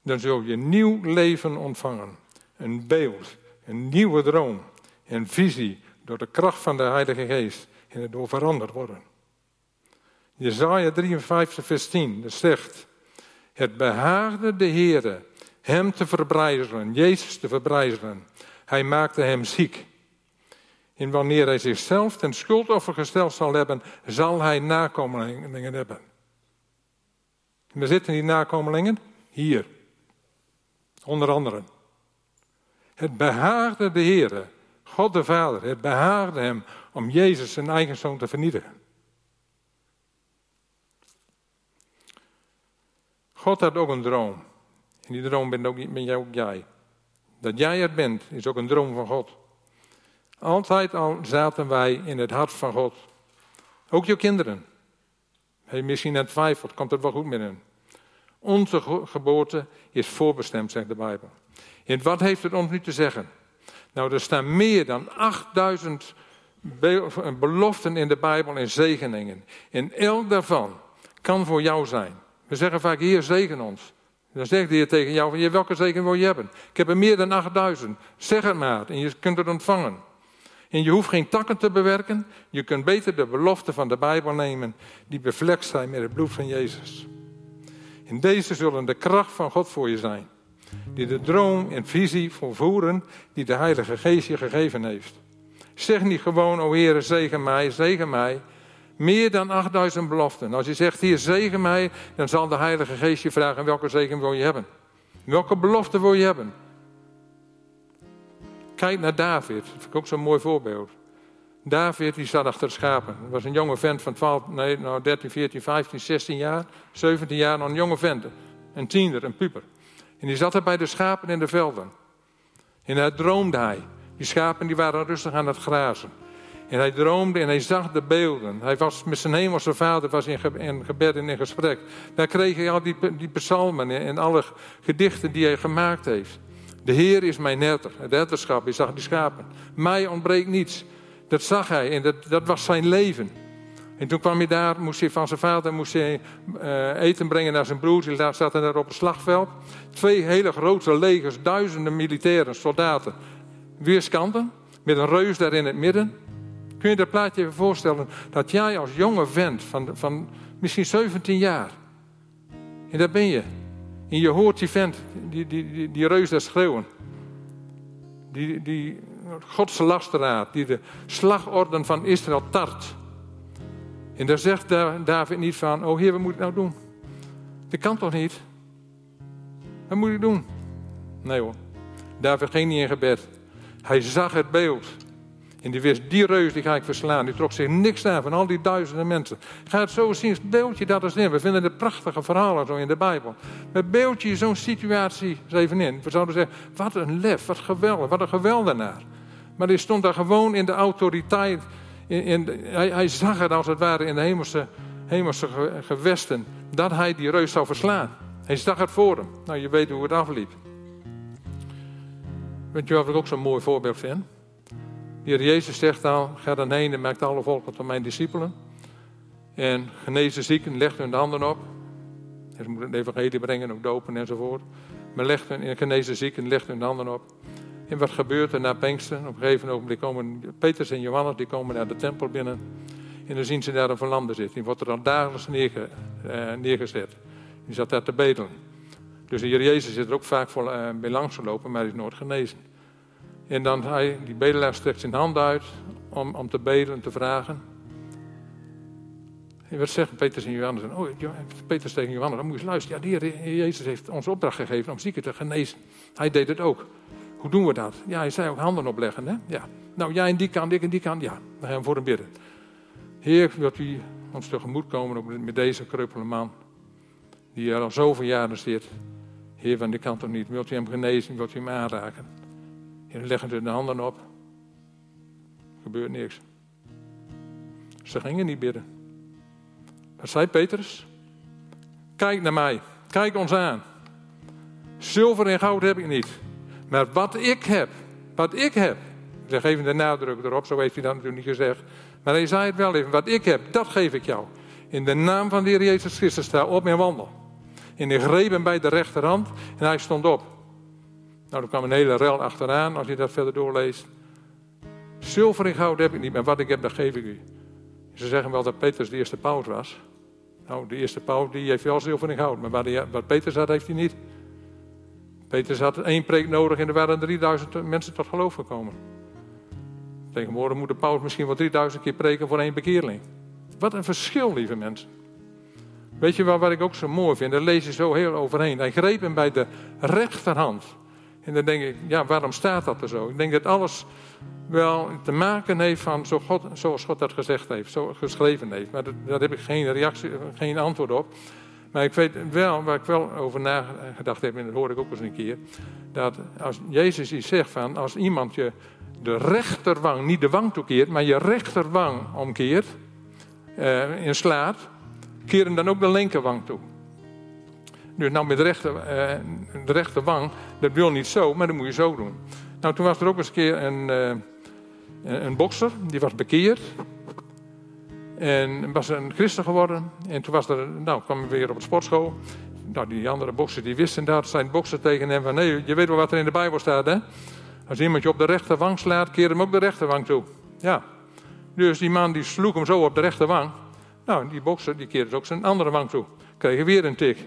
Dan zul je nieuw leven ontvangen. Een beeld, een nieuwe droom, een visie door de kracht van de Heilige Geest en het door veranderd worden. Jezaja 53 vers 10, dat zegt, het behaagde de Heere hem te verbrijzelen, Jezus te verbrijzelen. Hij maakte hem ziek. En wanneer hij zichzelf ten schuldoffer gesteld zal hebben, zal hij nakomelingen hebben. En waar zitten die nakomelingen? Hier. Onder andere. Het behaagde de Heer, God de Vader, het behaagde hem om Jezus zijn eigen zoon te vernietigen. God had ook een droom. En die droom bent ook, ben jij ook jij. Dat jij het bent, is ook een droom van God. Altijd al zaten wij in het hart van God. Ook je kinderen. Hey, misschien net twijfelt, komt het wel goed met hen. Onze geboorte is voorbestemd, zegt de Bijbel. En wat heeft het ons nu te zeggen? Nou, er staan meer dan 8000 beloften in de Bijbel en zegeningen. En elk daarvan kan voor jou zijn. We zeggen vaak, hier zegen ons. Dan zegt de Heer tegen jou, van, welke zegen wil je hebben? Ik heb er meer dan 8000. Zeg het maar en je kunt het ontvangen. En je hoeft geen takken te bewerken. Je kunt beter de beloften van de Bijbel nemen die bevlekt zijn met het bloed van Jezus. In deze zullen de kracht van God voor je zijn. Die de droom en visie volvoeren die de Heilige Geest je gegeven heeft. Zeg niet gewoon, o Heer, zegen mij, zegen mij. Meer dan 8000 beloften. Als je zegt, hier zegen mij, dan zal de Heilige Geest je vragen, welke zegen wil je hebben? Welke belofte wil je hebben? Kijk naar David, dat vind ik ook zo'n mooi voorbeeld. David die zat achter schapen. Dat was een jonge vent van 12, nee, nou 13, 14, 15, 16 jaar, 17 jaar, nog een jonge vent. Een tiener, een puber. En die zat er bij de schapen in de velden. En daar droomde hij. Die schapen die waren rustig aan het grazen. En hij droomde en hij zag de beelden. Hij was met zijn hemelse vader was in, gebed en in gesprek. Daar kreeg hij al die, die psalmen en alle gedichten die hij gemaakt heeft. De Heer is mijn herder, het herderschap, hij zag die schapen. Mij ontbreekt niets. Dat zag hij en dat, dat was zijn leven. En toen kwam hij daar, moest hij van zijn vader moest hij, uh, eten brengen naar zijn broers. Daar zaten daar op het slagveld. Twee hele grote legers, duizenden militairen, soldaten. Weerskanten, met een reus daar in het midden. Kun je dat plaatje even voorstellen? Dat jij als jonge vent van, van misschien 17 jaar. En daar ben je. En je hoort die vent, die, die, die, die reus daar schreeuwen. Die, die Godse lasteraar, die de slagorden van Israël tart. En daar zegt David niet van, oh heer, wat moet ik nou doen? Dat kan toch niet? Wat moet ik doen? Nee hoor, David ging niet in gebed. Hij zag het beeld. En die wist, die reus die ga ik verslaan. Die trok zich niks aan van al die duizenden mensen. Ga het zo zien, beeld je dat eens in. We vinden de prachtige verhalen zo in de Bijbel. Maar beeld je zo'n situatie eens even in. We zouden zeggen, wat een lef, wat geweldig, wat een geweldenaar. Maar hij stond daar gewoon in de autoriteit. Hij, zag het als het ware in de hemelse, hemelse gewesten. Dat hij die reus zou verslaan. Hij zag het voor hem. Nou, je weet hoe het afliep. Weet je wat ik ook zo'n mooi voorbeeld vind? De heer Jezus zegt dan, ga dan heen en maakt alle volken tot mijn discipelen. En genezen zieken, legt hun de handen op. En ze moeten het evangelie brengen, ook dopen enzovoort. Maar legt hun, genezen zieken, legt hun de handen op. En wat gebeurt er na Pinksten? Op een gegeven moment komen Petrus en Johannes die komen naar de tempel binnen. En dan zien ze daar een verlamde zitten. Die wordt er al dagelijks uh, neergezet. Die zat daar te bedelen. Dus de Heer Jezus zit er ook vaak voor, uh, bij langs gelopen, maar hij is nooit genezen. En dan hij, die bedelaar strekt zijn hand uit om, om te bedelen en te vragen. En wat zeggen Petrus en Johannes? Oh, Petrus tegen Johannes, dan moet je eens luisteren. Ja, de Heer Jezus heeft ons opdracht gegeven om zieken te genezen. Hij deed het ook. Hoe doen we dat? Ja, hij zei ook handen opleggen. Hè? Ja. Nou, jij en die kant, ik en die kant. Ja, we gaan voor hem bidden. Heer, wilt u ons tegemoet komen met deze kreupele man. Die er al zoveel jaren zit. Heer, van die kant toch niet. Wilt u hem genezen? Wilt u hem aanraken? En leggen er de handen op. Er gebeurt niks. Ze gingen niet bidden. Wat zei Petrus? Kijk naar mij. Kijk ons aan. Zilver en goud heb ik niet. Maar wat ik heb, wat ik heb. Ze geven de nadruk erop, zo heeft hij dat natuurlijk niet gezegd. Maar hij zei het wel even. Wat ik heb, dat geef ik jou. In de naam van de Heer Jezus Christus sta op en wandel. En hij greep hem bij de rechterhand en hij stond op. Nou, er kwam een hele rel achteraan als je dat verder doorleest. Zilver goud heb ik niet, maar wat ik heb, dat geef ik u. Ze zeggen wel dat Petrus de eerste paus was. Nou, de eerste paus die heeft wel zilver en goud, maar wat Petrus had, heeft hij niet. Petrus had één preek nodig en er waren 3000 mensen tot geloof gekomen. Tegenwoordig moet de paus misschien wel 3000 keer preken voor één bekeerling. Wat een verschil, lieve mensen. Weet je wat, wat ik ook zo mooi vind? Daar lees je zo heel overheen. Hij greep hem bij de rechterhand. En dan denk ik, ja, waarom staat dat er zo? Ik denk dat alles wel te maken heeft van zo God, zoals God dat gezegd heeft, zo geschreven heeft. Maar daar heb ik geen reactie, geen antwoord op. Maar ik weet wel, waar ik wel over nagedacht heb, en dat hoorde ik ook eens een keer, dat als Jezus iets zegt van, als iemand je de rechterwang, niet de wang toekeert, maar je rechterwang omkeert uh, en slaat, keer hem dan ook de linkerwang toe. Dus nou met de, rechter, uh, de rechterwang, dat wil niet zo, maar dat moet je zo doen. Nou, toen was er ook eens een keer een, uh, een bokser, die was bekeerd. En was een christen geworden. En toen was er, nou, kwam hij weer op het sportschool. Nou, die andere boxers die wisten dat. Zijn bokser tegen hem van, nee, je weet wel wat er in de Bijbel staat, hè? Als iemand je op de rechterwang slaat, keer hem ook de rechterwang toe. Ja. Dus die man die sloeg hem zo op de rechterwang. Nou, die bokser die keerde ook zijn andere wang toe. Kreeg weer een tik.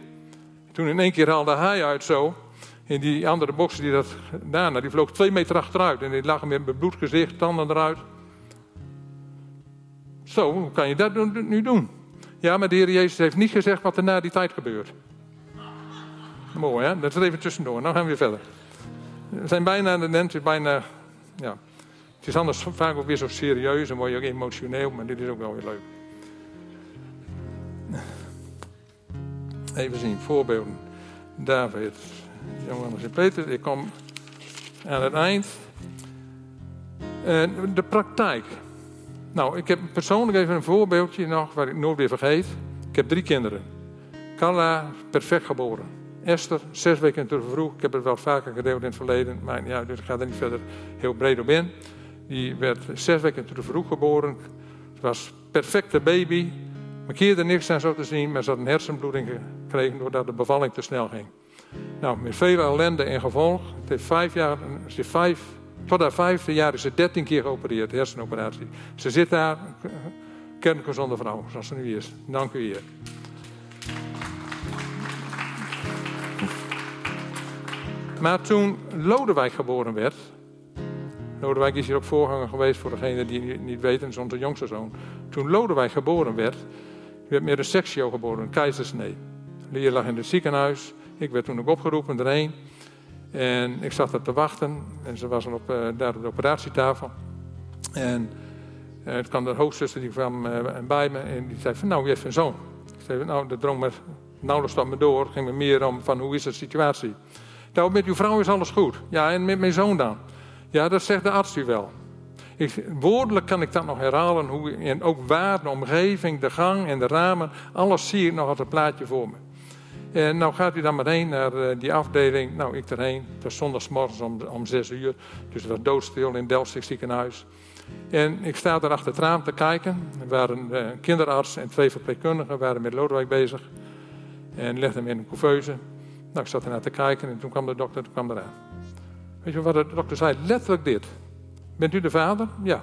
Toen in één keer haalde hij uit zo. En die andere bokser die dat daarna, die vloog twee meter achteruit. En die lag met bloed gezicht, tanden eruit. Zo, hoe kan je dat nu doen? Ja, maar de Heer Jezus heeft niet gezegd wat er na die tijd gebeurt. Mooi, hè? Dat is even tussendoor. Nou gaan we weer verder. We zijn bijna de end, bijna ja, Het is anders vaak ook weer zo serieus en word je ook emotioneel, maar dit is ook wel weer leuk. Even zien, voorbeelden. David, Johannes en Peter, ik kom aan het eind. de praktijk. Nou, ik heb persoonlijk even een voorbeeldje nog, waar ik nooit weer vergeet. Ik heb drie kinderen. Carla, perfect geboren. Esther, zes weken te vroeg. Ik heb het wel vaker gedeeld in het verleden, maar ja, dus ik ga er niet verder heel breed op in. Die werd zes weken te vroeg geboren. Ze was perfecte baby. Markeerde niks aan zo te zien, maar ze had een hersenbloeding gekregen doordat de bevalling te snel ging. Nou, met vele ellende en gevolg. Het heeft vijf jaar, ze vijf, tot haar vijfde jaar is ze dertien keer geopereerd, hersenoperatie. Ze zit daar, kerngezonde vrouw, zoals ze nu is. Dank u, Heer. Maar toen Lodewijk geboren werd, Lodewijk is hier ook voorganger geweest voor degene die niet weten, onze jongste zoon. Toen Lodewijk geboren werd, werd meer een sectio geboren, een keizersnee. Leer lag in het ziekenhuis. Ik werd toen ook opgeroepen erheen. En ik zat er te wachten. En ze was op, uh, daar op de operatietafel. En uh, het kwam de hoogzuster, die kwam uh, bij me. En die zei van, nou, je hebt een zoon. Ik zei, nou, dat drong me nauwelijks tot me door. Het ging me meer om van, hoe is de situatie? Nou, met uw vrouw is alles goed. Ja, en met mijn zoon dan? Ja, dat zegt de arts u wel. Ik, woordelijk kan ik dat nog herhalen. Hoe, en ook waar, de omgeving, de gang en de ramen. Alles zie ik nog als een plaatje voor me. En nou gaat u dan meteen naar uh, die afdeling. Nou, ik erheen. Het was zondagsmorgens om, om zes uur. Dus het was doodstil in Delfstig ziekenhuis. En ik sta daar achter het raam te kijken. Er waren uh, een kinderarts en twee verpleegkundigen waren met Lodewijk bezig. En legden hem in een couveuse. Nou, ik zat ernaar te kijken en toen kwam de dokter toen kwam eraan. Weet je wat de dokter zei? Letterlijk dit. Bent u de vader? Ja.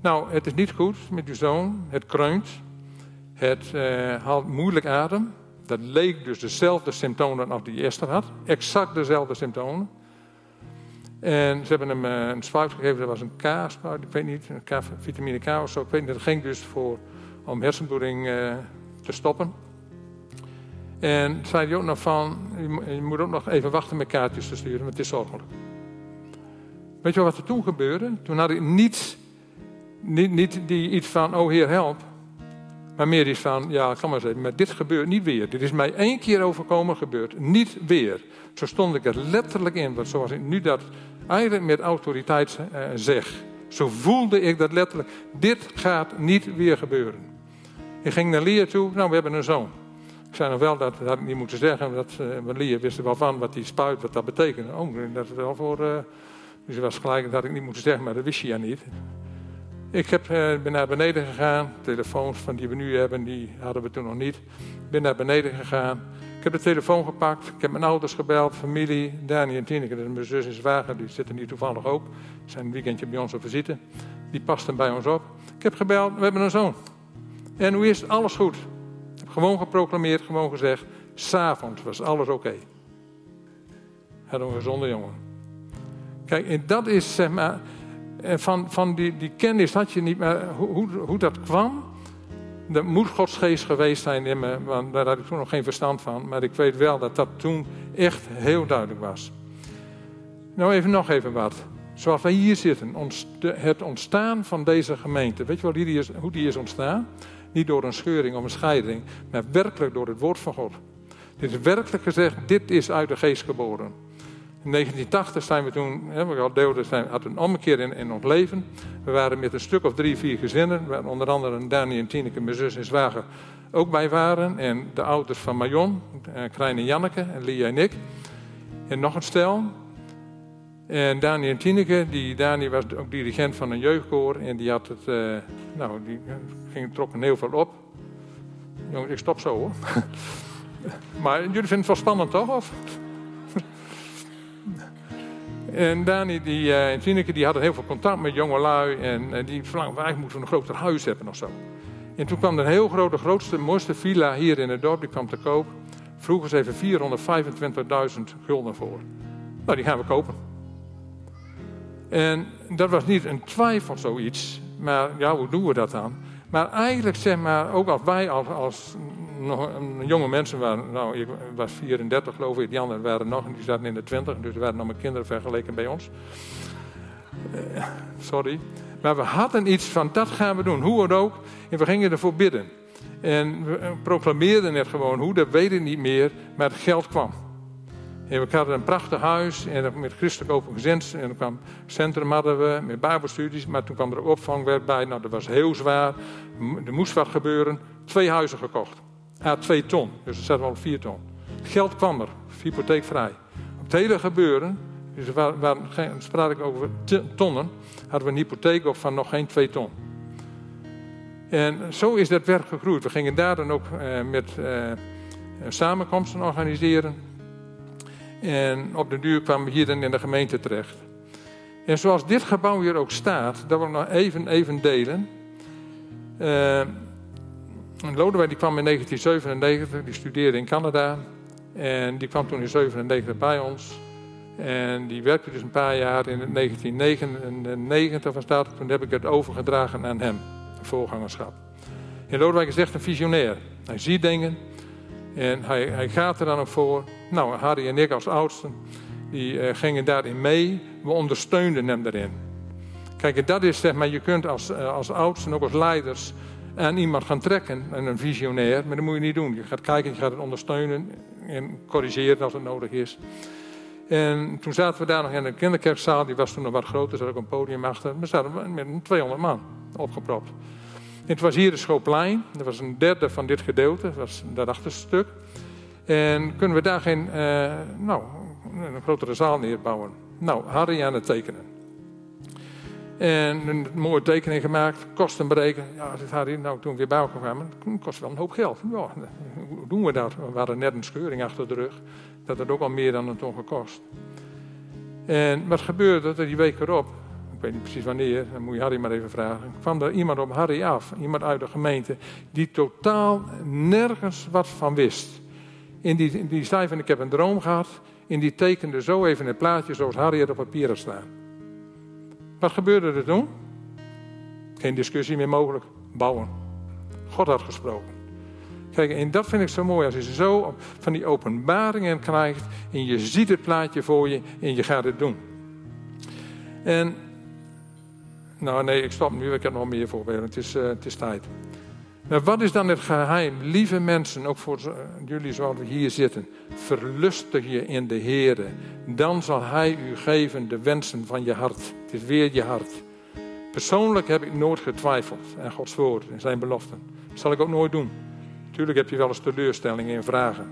Nou, het is niet goed met uw zoon. Het kreunt. Het haalt moeilijk adem. Dat leek dus dezelfde symptomen als die Esther had. Exact dezelfde symptomen. En ze hebben hem uh, een spuit gegeven. Dat was een K-spuit. Ik weet niet. Een K, vitamine K of zo. Ik weet niet. Dat ging dus voor, om hersenbloeding uh, te stoppen. En zei hij ook nog van, je moet ook nog even wachten met kaartjes te sturen, want het is zorgelijk. Weet je wat er toen gebeurde? Toen had ik niet, niet die iets van, oh Heer help. Maar meer iets van, ja, kan maar zeggen, maar dit gebeurt niet weer. Dit is mij één keer overkomen, gebeurt niet weer. Zo stond ik er letterlijk in, want zoals ik nu dat eigenlijk met autoriteit uh, zeg. Zo voelde ik dat letterlijk, dit gaat niet weer gebeuren. Ik ging naar Leer toe, nou we hebben een zoon. Ik zei nog wel, dat, dat had ik niet moeten zeggen. Dat, uh, Lia wist er wel van wat die spuit, wat dat betekende. Oh, dat is wel voor... Uh, dus was gelijk, dat had ik niet moeten zeggen, maar dat wist je ja niet. Ik heb, uh, ben naar beneden gegaan. Telefoons van die we nu hebben, die hadden we toen nog niet. Ik ben naar beneden gegaan. Ik heb de telefoon gepakt. Ik heb mijn ouders gebeld, familie. Dani en Tineke, dat is mijn zus en zwager. Die zitten hier toevallig ook. Ze zijn een weekendje bij ons op visite. Die pasten bij ons op. Ik heb gebeld, we hebben een zoon. En hoe is het? Alles goed. Gewoon geproclameerd, gewoon gezegd. S'avonds was alles oké. Okay. Hadden een gezonde jongen. Kijk, en dat is zeg maar. Van, van die, die kennis had je niet meer. Hoe, hoe dat kwam. Dat moet Gods geest geweest zijn in me. Want daar had ik toen nog geen verstand van. Maar ik weet wel dat dat toen echt heel duidelijk was. Nou, even nog even wat. Zoals wij hier zitten. Het ontstaan van deze gemeente. Weet je wel, hoe die is ontstaan? Niet door een scheuring of een scheiding, maar werkelijk door het woord van God. Dit is werkelijk gezegd, dit is uit de geest geboren. In 1980 zijn we toen, hè, we al deelden, zijn, hadden een ommekeer in, in ons leven. We waren met een stuk of drie, vier gezinnen. Waar onder andere Dani en Tineke, mijn zus en zwager, ook bij waren. En de ouders van Marion, eh, en Janneke, en Lia en ik. En nog een stel. En Dani en Tineke, die, Dani was ook dirigent van een jeugdkoor. En die had het, uh, nou, die ging, trok heel veel op. Jongens, ik stop zo hoor. maar jullie vinden het wel spannend toch? Of? En Dani die, uh, en Tineke die hadden heel veel contact met jongelui. En uh, die verlangden, wij moeten een groter huis hebben of zo. En toen kwam er een heel grote, grootste, mooiste villa hier in het dorp. Die kwam te koop. Vroegen ze even 425.000 gulden voor. Nou, die gaan we kopen. En dat was niet een twijfel zoiets, maar ja, hoe doen we dat dan? Maar eigenlijk zeg maar, ook als wij als nog jonge mensen waren, nou ik was 34 geloof ik, die anderen waren nog, die zaten in de 20, dus er waren nog mijn kinderen vergeleken bij ons. Eh, sorry. Maar we hadden iets van, dat gaan we doen, hoe dan ook. En we gingen ervoor bidden. En we proclameerden het gewoon hoe, dat weet ik niet meer. Maar het geld kwam. En we hadden een prachtig huis en met christelijk open gezin. En er kwam centrum hadden we met bijbelstudies. Maar toen kwam er opvangwerk bij. Nou, dat was heel zwaar. Er moest wat gebeuren. Twee huizen gekocht. Ja, twee ton. Dus dat zaten we al vier ton. Het geld kwam er. Hypotheekvrij. Op het hele gebeuren. Dus waar, waar ik over tonnen. Hadden we een hypotheek op van nog geen twee ton. En zo is dat werk gegroeid. We gingen daar dan ook eh, met eh, samenkomsten organiseren. En op de duur kwamen we hier dan in de gemeente terecht. En zoals dit gebouw hier ook staat, dat wil ik nog even, even delen. Uh, Lodewijk die kwam in 1997, die studeerde in Canada. En die kwam toen in 1997 bij ons. En die werkte dus een paar jaar in 1999 was dat. Toen heb ik het overgedragen aan hem, de voorgangerschap. En Lodewijk is echt een visionair. Hij ziet dingen en hij, hij gaat er dan ook voor. Nou, Harry en ik als oudsten, die uh, gingen daarin mee. We ondersteunden hem daarin. Kijk, dat is zeg maar, je kunt als, uh, als oudsten, ook als leiders, aan iemand gaan trekken, en een visionair, maar dat moet je niet doen. Je gaat kijken, je gaat het ondersteunen en corrigeren als het nodig is. En toen zaten we daar nog in de kinderkerkzaal, die was toen nog wat groter, er zat ook een podium achter. We zaten met 200 man opgepropt. Het was hier de Schoopplein, dat was een derde van dit gedeelte, dat was dat achterste stuk. En kunnen we daar geen, uh, nou, een grotere zaal neerbouwen? Nou, Harry aan het tekenen. En een mooie tekening gemaakt, kosten berekenen. Ja, zegt Harry, nou toen we weer bij elkaar kwamen, kost wel een hoop geld. Ja, hoe doen we dat? We hadden net een scheuring achter de rug. Dat had ook al meer dan een ton gekost. En wat gebeurde er die week erop? Ik weet niet precies wanneer, dan moet je Harry maar even vragen. kwam er iemand op Harry af, iemand uit de gemeente, die totaal nergens wat van wist. En die, die zei van, ik heb een droom gehad. En die tekende zo even een plaatje zoals Harry het op papier had staan. Wat gebeurde er toen? Geen discussie meer mogelijk. Bouwen. God had gesproken. Kijk, en dat vind ik zo mooi. Als je zo van die openbaringen krijgt. En je ziet het plaatje voor je. En je gaat het doen. En. Nou nee, ik stop nu. Ik heb nog meer voorbeelden. Het is, uh, het is tijd. Maar wat is dan het geheim? Lieve mensen, ook voor jullie zoals we hier zitten. Verlustig je in de Heer. Dan zal Hij u geven de wensen van je hart. Het is weer je hart. Persoonlijk heb ik nooit getwijfeld aan Gods woord en zijn beloften. Dat zal ik ook nooit doen. Tuurlijk heb je wel eens teleurstellingen in vragen.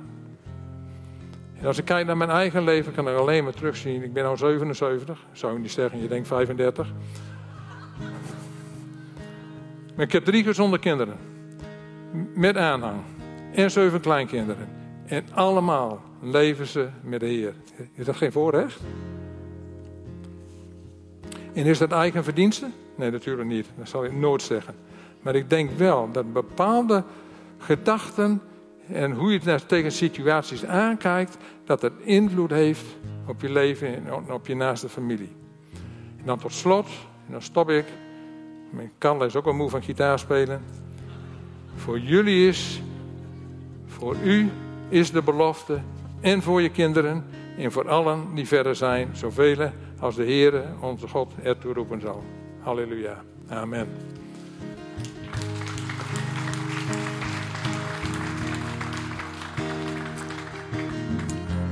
En als ik kijk naar mijn eigen leven, kan ik alleen maar terugzien. Ik ben al 77, zou je niet zeggen, je denkt 35. Maar ik heb drie gezonde kinderen met aanhang. En zeven kleinkinderen. En allemaal leven ze met de Heer. Is dat geen voorrecht? En is dat eigen verdienste? Nee, natuurlijk niet. Dat zal ik nooit zeggen. Maar ik denk wel dat bepaalde gedachten en hoe je naar tegen situaties aankijkt, dat het invloed heeft op je leven en op je naaste familie. En dan tot slot, en dan stop ik. Mijn kan is ook al moe van gitaar spelen voor jullie is, voor u is de belofte en voor je kinderen en voor allen die verder zijn, zoveel als de Heer onze God ertoe roepen zal. Halleluja. Amen.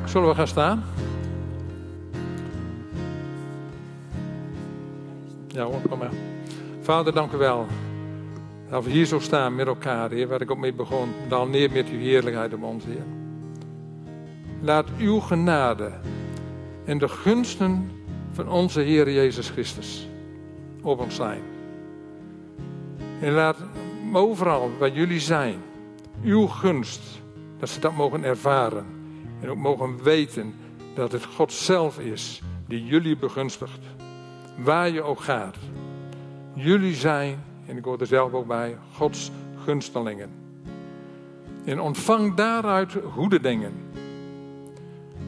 Zullen we gaan staan? Ja hoor, kom maar. Vader, dank u wel. Dat we hier zo staan met elkaar, Heer, waar ik ook mee begon. Dan neer met uw heerlijkheid om ons, Heer. Laat uw genade en de gunsten van onze Heer Jezus Christus op ons zijn. En laat overal waar jullie zijn, uw gunst, dat ze dat mogen ervaren. En ook mogen weten dat het God zelf is die jullie begunstigt. Waar je ook gaat. Jullie zijn en ik hoor er zelf ook bij, Gods gunstelingen. En ontvang daaruit goede dingen.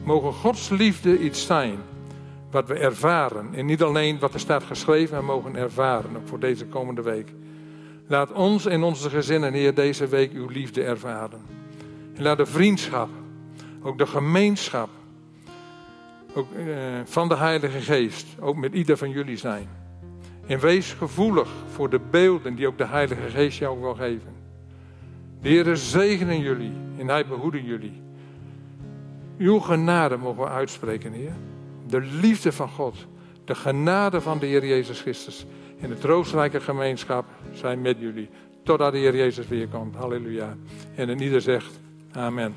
Mogen Gods liefde iets zijn wat we ervaren. En niet alleen wat er staat geschreven, maar mogen ervaren, ook voor deze komende week. Laat ons en onze gezinnen, Heer, deze week uw liefde ervaren. En laat de vriendschap, ook de gemeenschap, ook, eh, van de Heilige Geest ook met ieder van jullie zijn. En wees gevoelig voor de beelden die ook de Heilige Geest jou wil geven. De Heer zegenen jullie en Hij behoeden jullie. Uw genade mogen we uitspreken, Heer. De liefde van God, de genade van de Heer Jezus Christus en de troostrijke gemeenschap zijn met jullie. Totdat de Heer Jezus weer komt. Halleluja. En in ieder zegt, amen.